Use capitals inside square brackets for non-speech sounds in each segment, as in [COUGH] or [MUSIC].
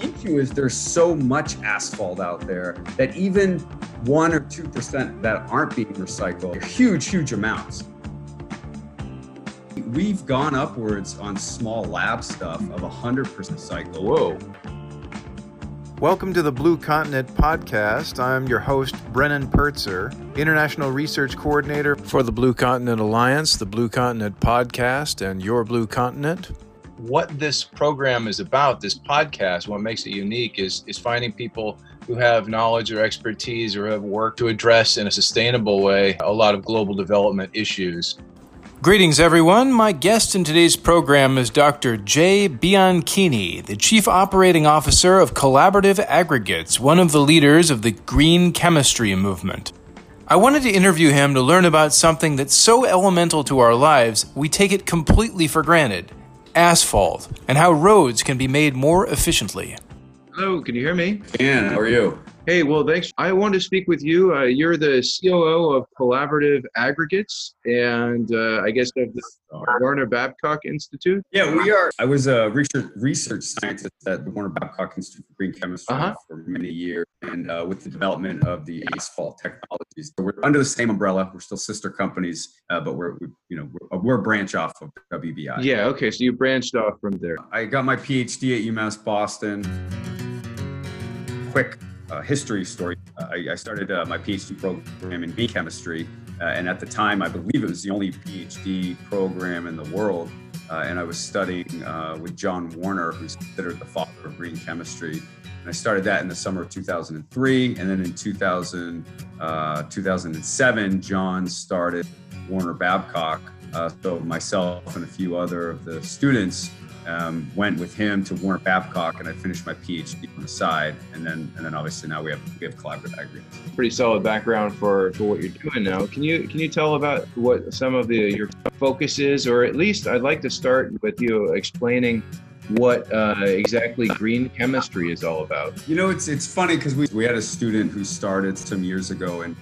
issue is there's so much asphalt out there that even one or two percent that aren't being recycled are huge, huge amounts. We've gone upwards on small lab stuff of 100% cycle. Whoa. Welcome to the Blue Continent podcast. I'm your host, Brennan Pertzer, International Research Coordinator for the Blue Continent Alliance, the Blue Continent podcast, and Your Blue Continent. What this program is about, this podcast, what makes it unique is, is finding people who have knowledge or expertise or have worked to address in a sustainable way a lot of global development issues. Greetings, everyone. My guest in today's program is Dr. Jay Bianchini, the Chief Operating Officer of Collaborative Aggregates, one of the leaders of the green chemistry movement. I wanted to interview him to learn about something that's so elemental to our lives, we take it completely for granted asphalt, and how roads can be made more efficiently. Hello, can you hear me? Dan, how are you? Hey, well, thanks. I wanted to speak with you. Uh, you're the COO of Collaborative Aggregates, and uh, I guess of the Warner Babcock Institute. Yeah, we are. I was a research research scientist at the Warner Babcock Institute for Green Chemistry uh-huh. for many years, and uh, with the development of the asphalt technologies, so we're under the same umbrella. We're still sister companies, uh, but we're we, you know we're, we're a branch off of WBI. Yeah. Okay. So you branched off from there. I got my PhD at UMass Boston. Quick uh, history story. Uh, I, I, started uh, my PhD program in bee chemistry, uh, and at the time, I believe it was the only PhD program in the world. Uh, and I was studying with John Warner, who's considered the father of green chemistry. And I started that in the summer of 2003. And then in 2000, 2007, John started Warner Babcock. so myself and a few other of the students um, went with him to Warner Babcock, and I finished my PhD on the side. And then, and then obviously now we have we have Collaborative Aggregates. Pretty solid background for for what you're doing now. Can you can you tell about what some of the your focus is, or at least I'd like to start with you explaining what uh, exactly green chemistry is all about. You know, it's it's funny because we we had a student who started some years ago in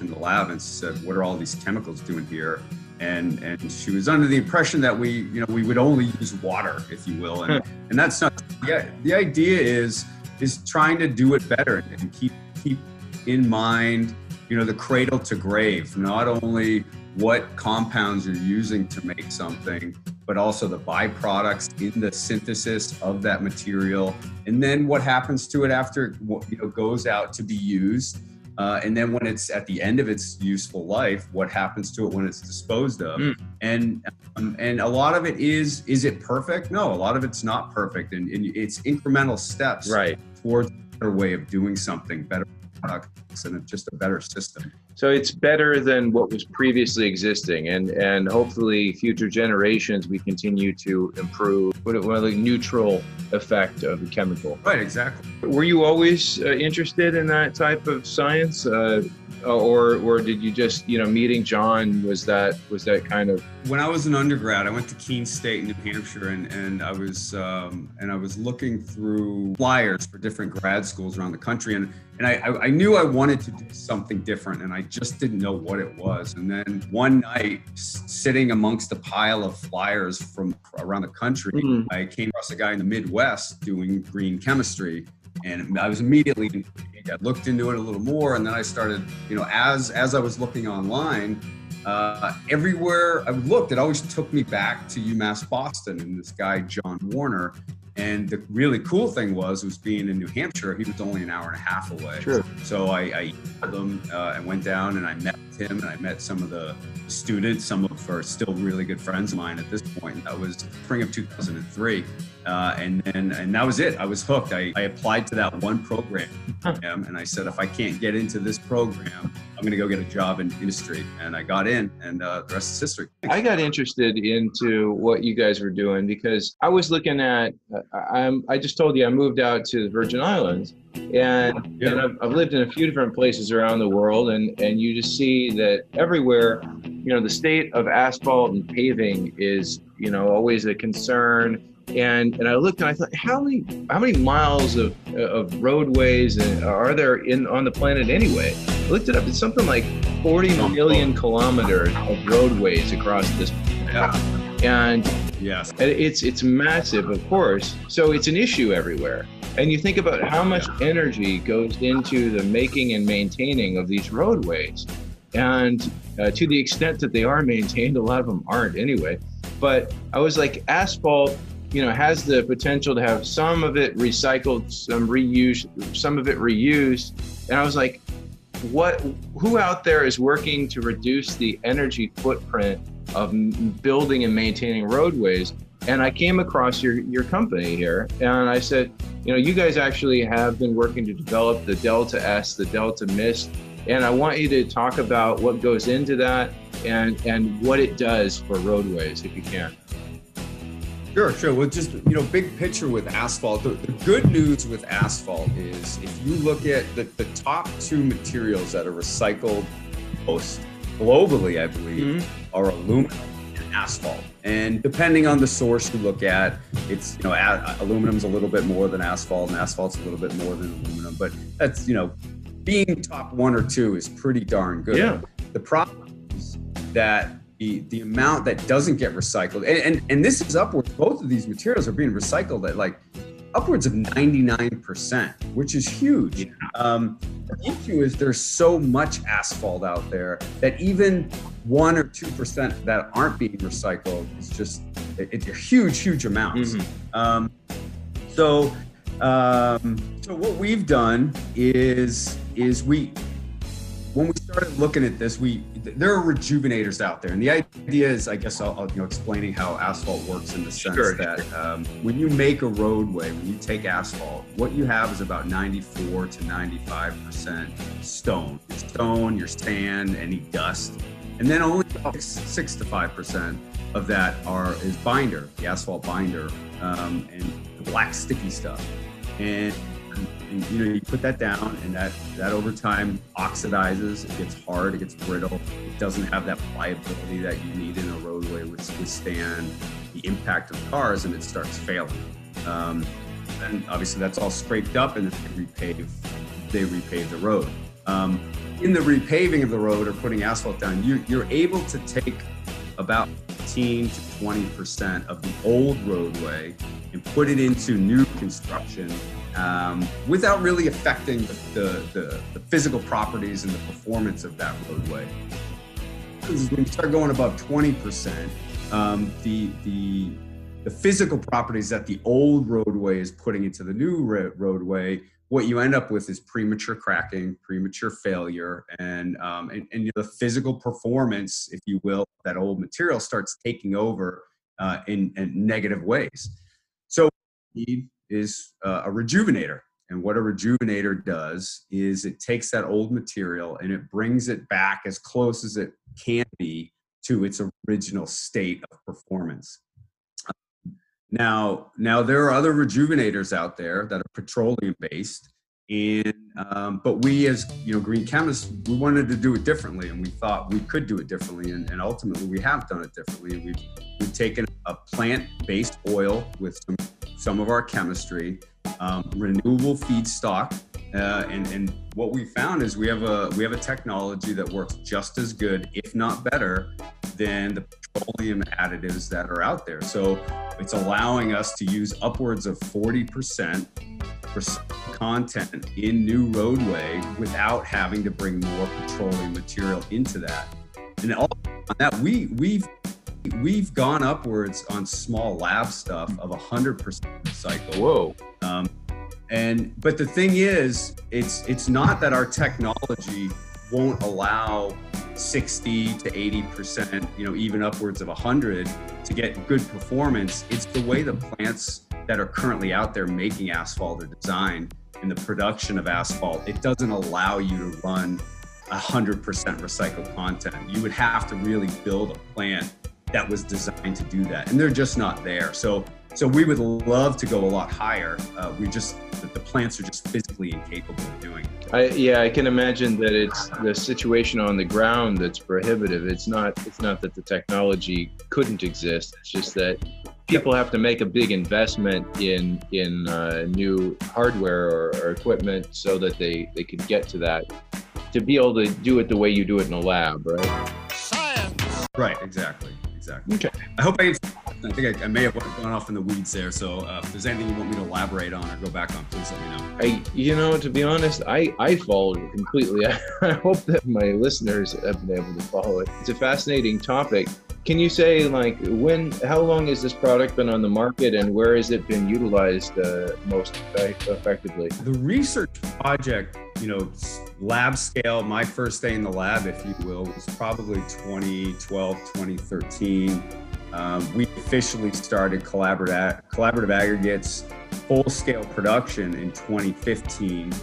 in the lab and said, "What are all these chemicals doing here?" And and she was under the impression that we you know we would only use water if you will and hmm. and that's not yeah the idea is is trying to do it better and keep keep in mind you know the cradle to grave not only what compounds you're using to make something but also the byproducts in the synthesis of that material and then what happens to it after you know goes out to be used uh, and then when it's at the end of its useful life, what happens to it when it's disposed of? Mm. And um, and a lot of it is is it perfect? No, a lot of it's not perfect, and, and it's incremental steps right. towards a better way of doing something, better products, and just a better system. So it's better than what was previously existing, and and hopefully future generations we continue to improve. What a like neutral effect of the chemical. Right, exactly. Were you always uh, interested in that type of science? Uh, or or did you just you know meeting John was that was that kind of when I was an undergrad I went to Keene State in New Hampshire and and I was um, and I was looking through flyers for different grad schools around the country and and I, I knew I wanted to do something different and I just didn't know what it was and then one night sitting amongst a pile of flyers from around the country mm-hmm. I came across a guy in the Midwest doing green chemistry and I was immediately I looked into it a little more, and then I started, you know, as as I was looking online, uh, everywhere I looked, it always took me back to UMass Boston and this guy John Warner. And the really cool thing was, was being in New Hampshire, he was only an hour and a half away. Sure. So I, I him uh, and went down and I met him and I met some of the students. Some of are still really good friends of mine at this point. That was spring of 2003. Uh, and then and that was it. I was hooked. I, I applied to that one program, [LAUGHS] and I said, if I can't get into this program, I'm going to go get a job in industry. And I got in, and uh, the rest is history. I got interested into what you guys were doing because I was looking at. Uh, I'm. I just told you I moved out to the Virgin Islands, and, yeah. and I've, I've lived in a few different places around the world, and and you just see that everywhere, you know, the state of asphalt and paving is, you know, always a concern and and I looked and I thought, how many how many miles of of roadways are there in on the planet anyway? I looked it up. It's something like 40 million kilometers of roadways across this. planet. And Yes. And it's it's massive, of course. So it's an issue everywhere. And you think about how much energy goes into the making and maintaining of these roadways. And uh, to the extent that they are maintained, a lot of them aren't anyway. But I was like, asphalt, you know, has the potential to have some of it recycled, some reused, some of it reused. And I was like, what? Who out there is working to reduce the energy footprint of building and maintaining roadways? And I came across your your company here, and I said, you know, you guys actually have been working to develop the Delta S, the Delta Mist, and I want you to talk about what goes into that and and what it does for roadways, if you can. Sure, sure. Well, just you know, big picture with asphalt. The, the, good news with asphalt is if you look at the, the top two materials that are recycled most globally, I believe, mm-hmm. are aluminum and asphalt. And depending on the source you look at, it's you know, a, aluminum's a little bit more than asphalt, and asphalt's a little bit more than aluminum. But that's you know, being top one or two is pretty darn good. Yeah. The problem is that the, the amount that doesn't get recycled, and, and, and this is upwards, both of these materials are being recycled at like upwards of 99%, which is huge. Yeah. Um, the issue is there's so much asphalt out there that even one or 2% that aren't being recycled is just, it, it's a huge, huge amounts. Mm-hmm. Um, so, um, so what we've done is, is we, when we started looking at this, we there are rejuvenators out there, and the idea is, I guess, I'll, I'll you know explaining how asphalt works in the sense sure, that sure. Um, when you make a roadway, when you take asphalt, what you have is about 94 to 95 percent stone, your stone, your sand, any dust, and then only about six to five percent of that are is binder, the asphalt binder, um, and the black sticky stuff, and and, you know, you put that down, and that that over time oxidizes. It gets hard. It gets brittle. It doesn't have that pliability that you need in a roadway to withstand the impact of cars, and it starts failing. Um, and obviously, that's all scraped up, and they repave. They repave the road. Um, in the repaving of the road or putting asphalt down, you, you're able to take about 15 to 20 percent of the old roadway and put it into new construction um, without really affecting the, the, the, the, physical properties and the performance of that roadway. When you start going above 20%, um, the, the, the physical properties that the old roadway is putting into the new ro- roadway, what you end up with is premature cracking, premature failure, and, um, and, and the physical performance, if you will, that old material starts taking over uh, in, in negative ways. So, is uh, a rejuvenator. And what a rejuvenator does is it takes that old material and it brings it back as close as it can be to its original state of performance. Now, now there are other rejuvenators out there that are petroleum based, and um, but we as you know green chemists we wanted to do it differently, and we thought we could do it differently, and, and ultimately we have done it differently. We've we've taken a plant based oil with some some of our chemistry, um, renewable feedstock, uh, and, and what we found is we have a we have a technology that works just as good, if not better, than the petroleum additives that are out there. So it's allowing us to use upwards of 40% content in new roadway without having to bring more petroleum material into that. And all on that we we've we've gone upwards on small lab stuff of 100% recycle. Whoa. Um, and but the thing is, it's it's not that our technology won't allow 60 to 80 percent, you know, even upwards of 100 to get good performance. It's the way the plants that are currently out there making asphalt are designed in the production of asphalt. It doesn't allow you to run 100% recycled content. You would have to really build a plant that was designed to do that, and they're just not there. So, so we would love to go a lot higher. Uh, we just the plants are just physically incapable of doing. It. I, yeah, I can imagine that it's the situation on the ground that's prohibitive. It's not. It's not that the technology couldn't exist. It's just that people have to make a big investment in in uh, new hardware or, or equipment so that they they can get to that to be able to do it the way you do it in a lab, right? Science. Right. Exactly exactly. Okay. I hope I I think I, I, may have gone off in the weeds there. So uh, if there's anything you want me to elaborate on or go back on, please let me know. I, you know, to be honest, I I followed it completely. [LAUGHS] I hope that my listeners have been able to follow it. It's a fascinating topic. Can you say like when, how long has this product been on the market, and where has it been utilized uh, most effectively? The research project, you know, lab scale. My first day in the lab, if you will, was probably 2012, 2013 um, we officially started collaborative, collaborative aggregates full scale production in 2015.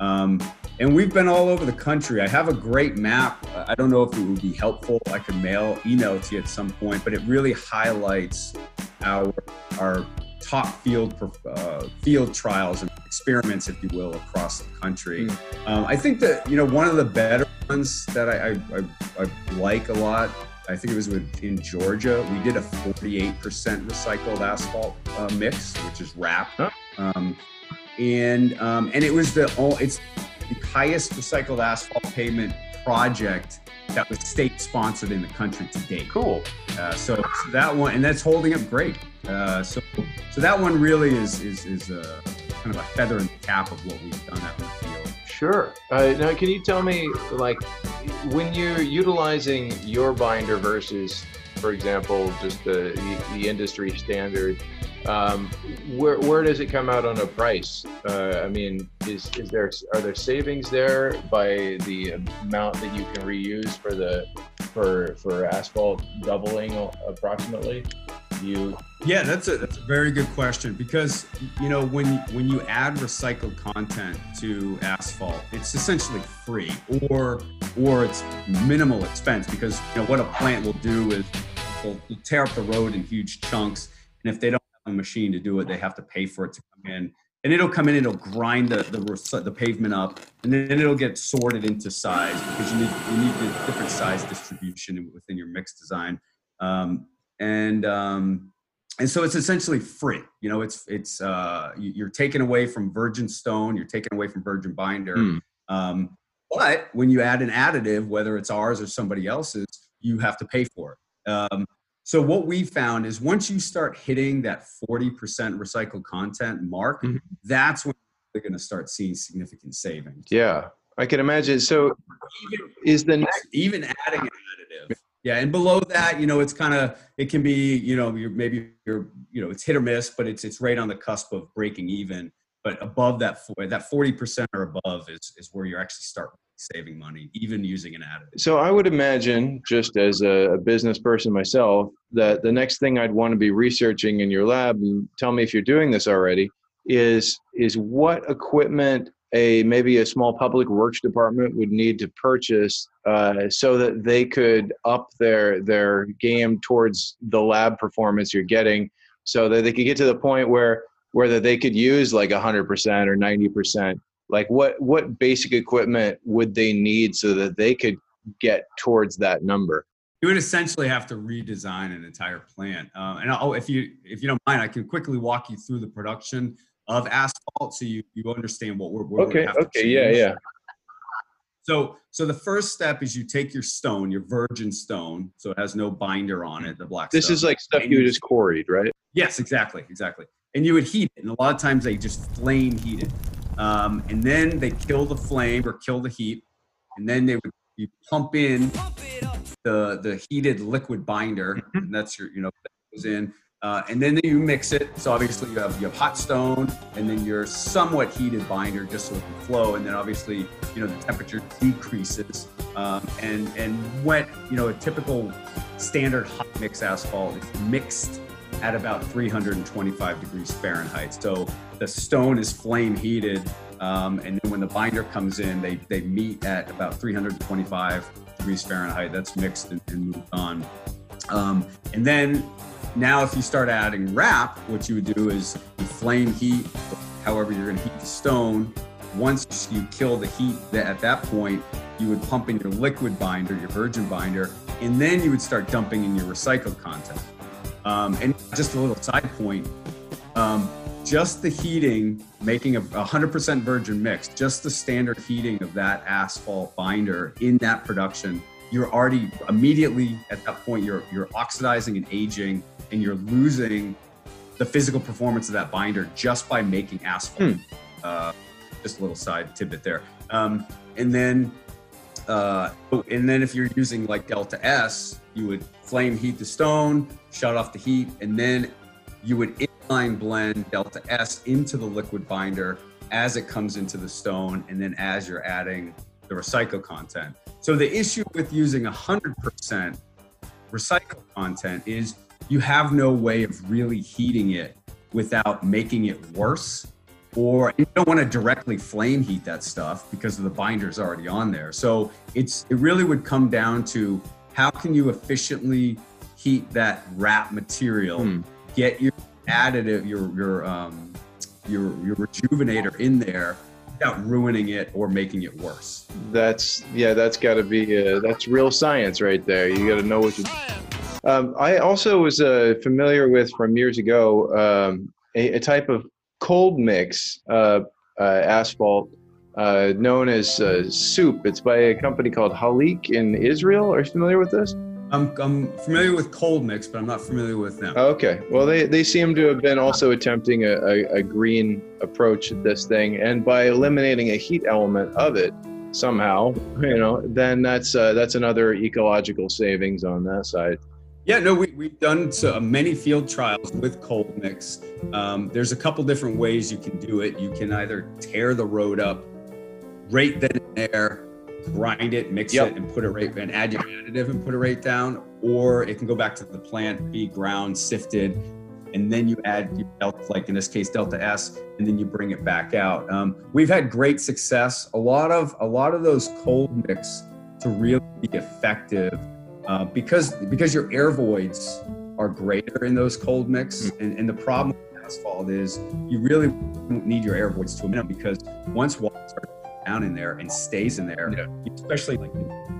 Um, and we've been all over the country. I have a great map. I don't know if it would be helpful. I could mail, email to you at some point, but it really highlights our, our top field uh, field trials and experiments, if you will, across the country. Mm. Um, I think that you know one of the better ones that I, I, I, I like a lot I think it was with, in Georgia. We did a 48% recycled asphalt uh, mix, which is RAP. Huh? Um, and um, and it was the all. it's the highest recycled asphalt pavement project that was state sponsored in the country to date. Cool. Uh, so, so, that one, and that's holding up great. Uh, so so that one really is is is a kind of a feather in the cap of what we've done out in the field. Sure. Uh, now, can you tell me like when you're utilizing your binder versus, for example, just the, the, industry standard, um, where, where does it come out on a price? Uh, I mean, is, is there are there savings there by the amount that you can reuse for the for for asphalt doubling approximately? You yeah, that's a that's a very good question because you know when when you add recycled content to asphalt, it's essentially free or or it's minimal expense because you know what a plant will do is they'll, they'll tear up the road in huge chunks, and if they don't have a machine to do it, they have to pay for it to come in, and it'll come in, it'll grind the the, the pavement up, and then it'll get sorted into size because you need you need the different size distribution within your mix design, um, and um, and so it's essentially free. You know it's it's uh, you're taken away from virgin stone you're taken away from virgin binder. Mm. um, but when you add an additive whether it's ours or somebody else's you have to pay for it um, so what we found is once you start hitting that 40% recycled content mark mm-hmm. that's when they're going to start seeing significant savings yeah i can imagine so even, is the next even adding an additive yeah, and below that, you know, it's kind of it can be, you know, you're maybe you're, you know, it's hit or miss, but it's it's right on the cusp of breaking even. But above that, that forty percent or above is is where you actually start saving money, even using an additive. So I would imagine, just as a, business person myself, that the next thing I'd want to be researching in your lab, and tell me if you're doing this already, is is what equipment a maybe a small public works department would need to purchase uh, so that they could up their their game towards the lab performance you're getting so that they could get to the point where whether they could use like 100% or 90% like what what basic equipment would they need so that they could get towards that number? You would essentially have to redesign an entire plant. Uh, and I'll, if you if you don't mind i can quickly walk you through the production of asphalt so you, you understand what we're, we're okay okay yeah yeah. So so the first step is you take your stone your virgin stone so it has no binder on it the black this stuff. is like stuff you just quarried right? Yes exactly exactly. And you would heat it and a lot of times they just flame heat it um, and then they kill the flame or kill the heat and then they would you pump in the the heated liquid binder mm-hmm. and that's your you know goes in uh, and then you mix it. So obviously you have you have hot stone, and then your somewhat heated binder just so it can flow. And then obviously you know the temperature decreases. Um, and and when you know a typical standard hot mix asphalt is mixed at about 325 degrees Fahrenheit. So the stone is flame heated, um, and then when the binder comes in, they they meet at about 325 degrees Fahrenheit. That's mixed and, and moved on. Um, and then now, if you start adding RAP, what you would do is you flame heat, however you're going to heat the stone. Once you kill the heat at that point, you would pump in your liquid binder, your virgin binder, and then you would start dumping in your recycled content. Um, and just a little side point, um, just the heating, making a 100% virgin mix, just the standard heating of that asphalt binder in that production, you're already immediately at that point, you're, you're oxidizing and aging and you're losing the physical performance of that binder just by making asphalt. Hmm. Uh, just a little side tidbit there. Um, and then, uh, and then if you're using like Delta S, you would flame heat the stone, shut off the heat, and then you would inline blend Delta S into the liquid binder as it comes into the stone, and then as you're adding the recycled content. So the issue with using 100% recycled content is you have no way of really heating it without making it worse or you don't want to directly flame heat that stuff because the binder's already on there so it's it really would come down to how can you efficiently heat that RAP material Hmm. get your additive your your um your your rejuvenator in there without ruining it or making it worse That's yeah, that's got to be uh, that's real science right there. You got to know what you. Um, I also was uh, familiar with from years ago um, a, a type of cold mix uh, uh, asphalt uh, known as uh, soup. It's by a company called Halik in Israel. Are you familiar with this? i'm, I'm familiar with cold mix but i'm not familiar with them Okay. Well, they, they seem to have been also attempting a, a, a green approach at this thing, and by eliminating a heat element of it somehow, you know, then that's uh, that's another ecological savings on that side. Yeah, no, we, we've done so, many field trials with cold mix. Um, there's a couple different ways you can do it. You can either tear the road up right then and there, grind it, mix Yep. it, and put it right and add your additive and put it right down, or it can go back to the plant, be ground, sifted, and then you add your delta, like in this case Delta S, and then you bring it back out. Um, we've had great success. A lot of a lot of those cold mix to really be effective uh, because because your air voids are greater in those cold mix, and, and the problem with asphalt is you really need your air voids to a minimum because once water starts down in there and stays in there, especially like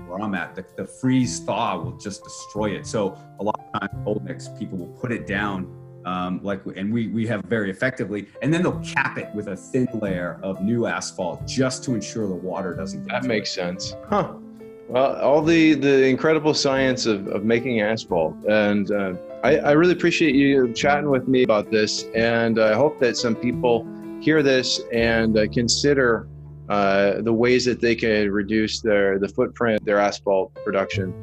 where I'm at, the, the freeze thaw will just destroy it. So a lot of times cold mix people will put it down. Um, like and we we have very effectively, and then they'll cap it with a thin layer of new asphalt just to ensure the water doesn't. Get That makes it. sense. Huh. Well, all the, the incredible science of, of making asphalt. And uh, I, I really appreciate you chatting with me about this. And I hope that some people hear this and uh, consider uh, the ways that they can reduce their the footprint, their asphalt production.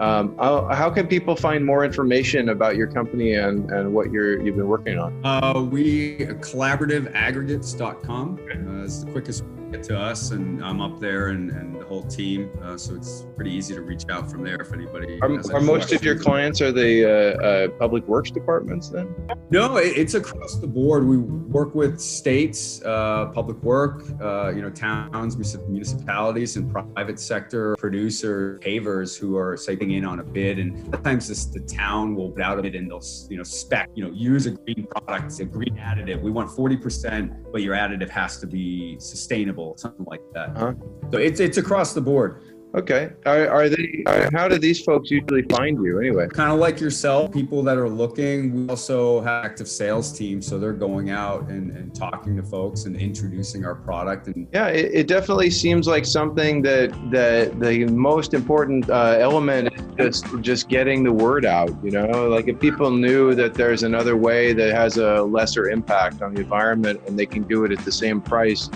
Um, how, can people find more information about your company and, and what you're, you've been working on? Uh, we collaborativeaggregates.com uh, is the quickest get to us, and I'm up there and, and the whole team. Uh, so it's pretty easy to reach out from there if anybody. Are, are most of your clients are they uh, uh, public works departments then? No, it, it's across the board. We work with states, uh, public work, uh, you know, towns, munici- municipalities, and private sector producers, pavers who are siping in on a bid. And sometimes this, the town will put out a bid and they'll, you know, spec, you know, use a green product, a green additive. We want 40%, but your additive has to be sustainable, something like that. Uh-huh. So it's it's across the board. Okay. Are, are they? Are, how do these folks usually find you anyway? kind of like yourself, people that are looking. We also have active sales teams, so they're going out and, and talking to folks and introducing our product. And Yeah, it, it definitely seems like something that that the most important uh, element is just just getting the word out. You know, like if people knew that there's another way that has a lesser impact on the environment and they can do it at the same price.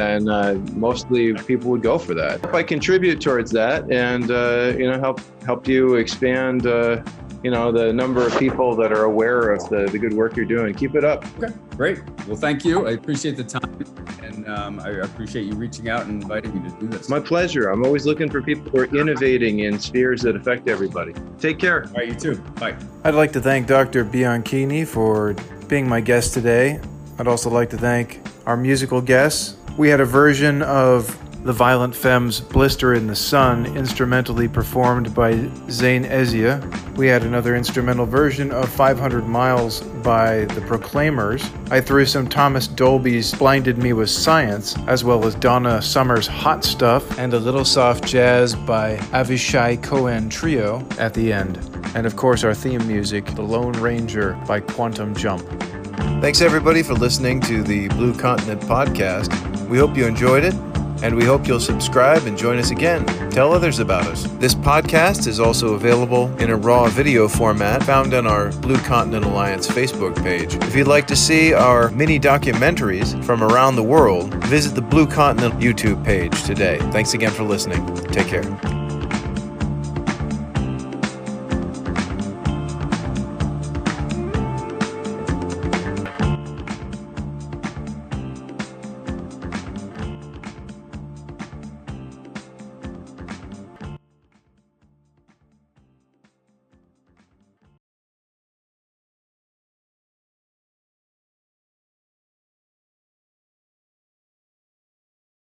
Then uh, mostly people would go for that. If I contribute towards that and uh, you know help help you expand uh, you know the number of people that are aware of the, the good work you're doing, keep it up. okay, great. Well, thank you. I appreciate the time, and um, I appreciate you reaching out and inviting me to do this. My pleasure. I'm always looking for people who are innovating in spheres that affect everybody. Take care. All right, you too. Bye. I'd like to thank Dr. Bianchini for being my guest today. I'd also like to thank our musical guests. We had a version of the Violent Femmes' Blister in the Sun, instrumentally performed by Zayn Ezia. We had another instrumental version of 500 Miles by the Proclaimers. I threw some Thomas Dolby's Blinded Me with Science, as well as Donna Summer's Hot Stuff, and a little soft jazz by Avishai Cohen Trio at the end. And of course, our theme music, The Lone Ranger by Quantum Jump. Thanks everybody for listening to the Blue Continent podcast. We hope you enjoyed it. and we hope you'll subscribe and join us again. Tell others about us. This podcast is also available in a raw video format found on our Blue Continent Alliance Facebook page. If you'd like to see our mini documentaries from around the world, visit the Blue Continent YouTube page today. Thanks again for listening. Take care.